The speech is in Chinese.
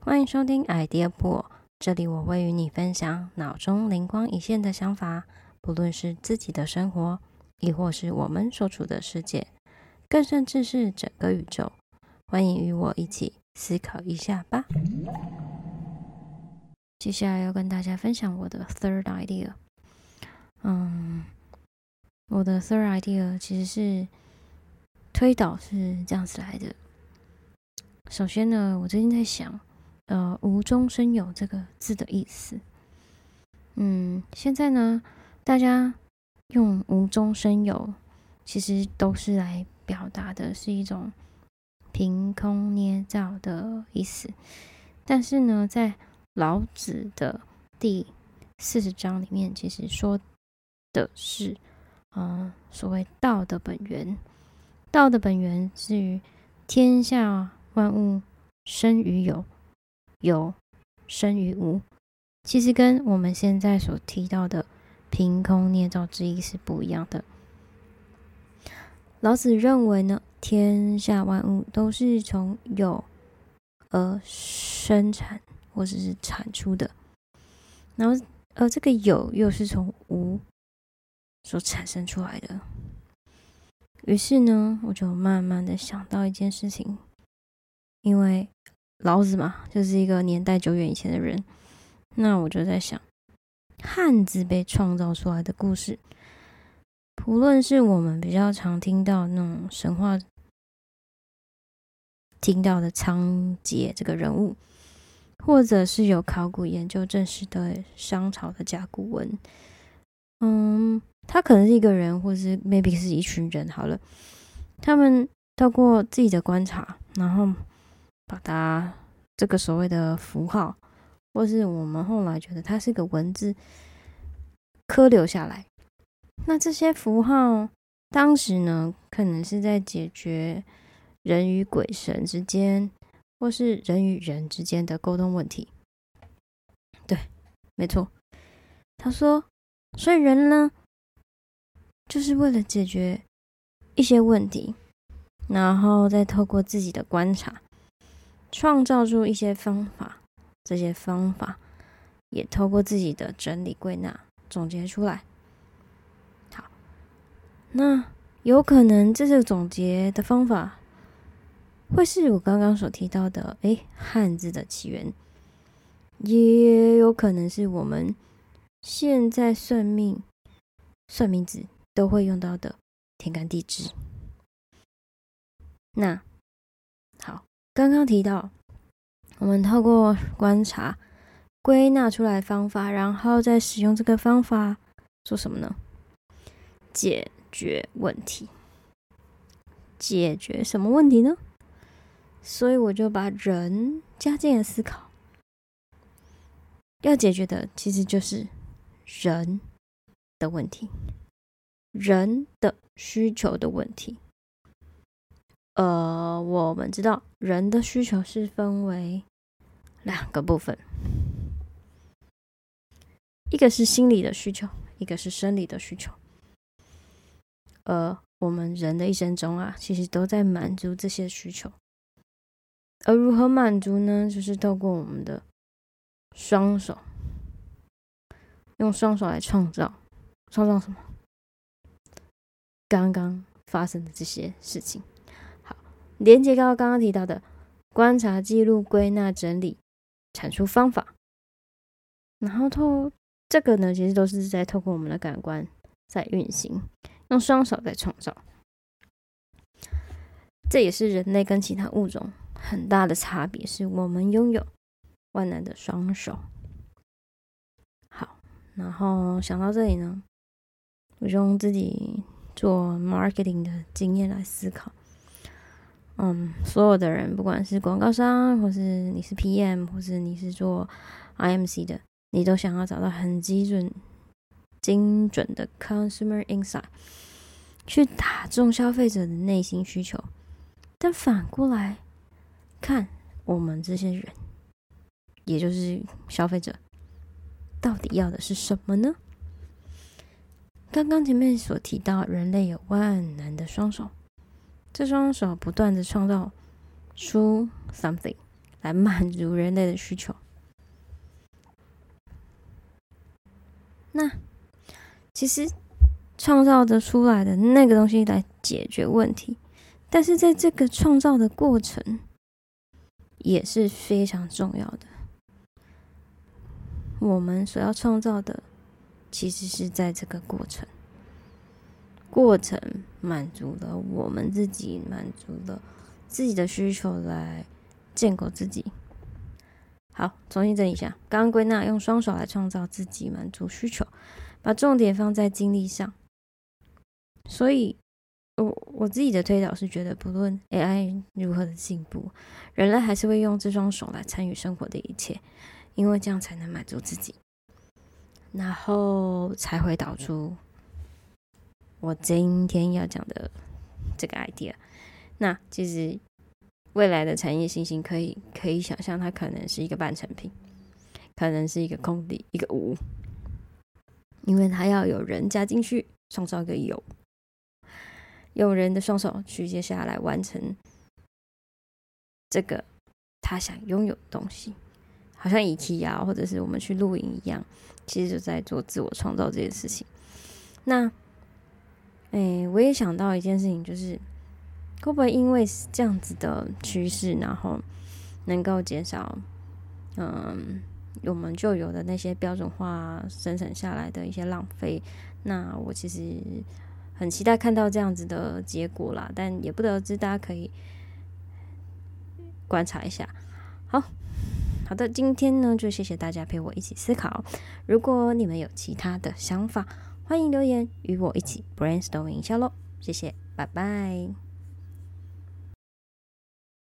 欢迎收听 idea 播，这里我会与你分享脑中灵光一现的想法，不论是自己的生活，亦或是我们所处的世界，更甚至是整个宇宙。欢迎与我一起思考一下吧。接下来要跟大家分享我的 third idea。嗯，我的 third idea 其实是推导是这样子来的。首先呢，我最近在想，呃，无中生有这个字的意思。嗯，现在呢，大家用无中生有，其实都是来表达的是一种凭空捏造的意思。但是呢，在老子的第四十章里面，其实说的是，嗯、呃，所谓道的本源。道的本源是于天下。万物生于有，有生于无，其实跟我们现在所提到的凭空捏造之意是不一样的。老子认为呢，天下万物都是从有而生产或者是产出的，然后而这个有又是从无所产生出来的。于是呢，我就慢慢的想到一件事情。因为老子嘛，就是一个年代久远以前的人，那我就在想，汉字被创造出来的故事，不论是我们比较常听到那种神话听到的仓颉这个人物，或者是有考古研究证实的商朝的甲骨文，嗯，他可能是一个人，或是 maybe 是一群人，好了，他们透过自己的观察，然后。把它这个所谓的符号，或是我们后来觉得它是个文字，刻留下来。那这些符号当时呢，可能是在解决人与鬼神之间，或是人与人之间的沟通问题。对，没错。他说，所以人呢，就是为了解决一些问题，然后再透过自己的观察。创造出一些方法，这些方法也透过自己的整理归纳总结出来。好，那有可能这个总结的方法会是我刚刚所提到的，诶，汉字的起源，也有可能是我们现在算命、算名字都会用到的天干地支。那。刚刚提到，我们透过观察归纳出来方法，然后再使用这个方法做什么呢？解决问题。解决什么问题呢？所以我就把人加进了思考。要解决的其实就是人的问题，人的需求的问题。呃，我们知道人的需求是分为两个部分，一个是心理的需求，一个是生理的需求。呃，我们人的一生中啊，其实都在满足这些需求。而如何满足呢？就是透过我们的双手，用双手来创造，创造什么？刚刚发生的这些事情。连接到刚刚提到的观察、记录、归纳、整理、产出方法，然后透这个呢，其实都是在透过我们的感官在运行，用双手在创造。这也是人类跟其他物种很大的差别，是我们拥有万能的双手。好，然后想到这里呢，我就用自己做 marketing 的经验来思考。嗯，所有的人，不管是广告商，或是你是 PM，或是你是做 IMC 的，你都想要找到很基准、精准的 consumer insight，去打中消费者的内心需求。但反过来看，我们这些人，也就是消费者，到底要的是什么呢？刚刚前面所提到，人类有万能的双手。这双手不断的创造出 something 来满足人类的需求。那其实创造的出来的那个东西来解决问题，但是在这个创造的过程也是非常重要的。我们所要创造的，其实是在这个过程，过程满足了我们自己，满足了自己的需求，来建构自己。好，重新整理一下，刚刚归纳，用双手来创造自己，满足需求，把重点放在精力上。所以，我我自己的推导是觉得，不论 AI 如何的进步，人类还是会用这双手来参与生活的一切。因为这样才能满足自己，然后才会导出我今天要讲的这个 idea。那其实未来的产业信心可以可以想象，它可能是一个半成品，可能是一个空地，一个无，因为它要有人加进去，创造一个有，用人的双手去接下来完成这个他想拥有的东西。好像 IKEA 或者是我们去露营一样，其实就在做自我创造这件事情。那，哎，我也想到一件事情，就是会不会因为这样子的趋势，然后能够减少，嗯，我们就有的那些标准化生产下来的一些浪费。那我其实很期待看到这样子的结果啦，但也不得而知，大家可以观察一下。好。好的，今天呢，就谢谢大家陪我一起思考。如果你们有其他的想法，欢迎留言与我一起 brainstorming 一下喽。谢谢，拜拜。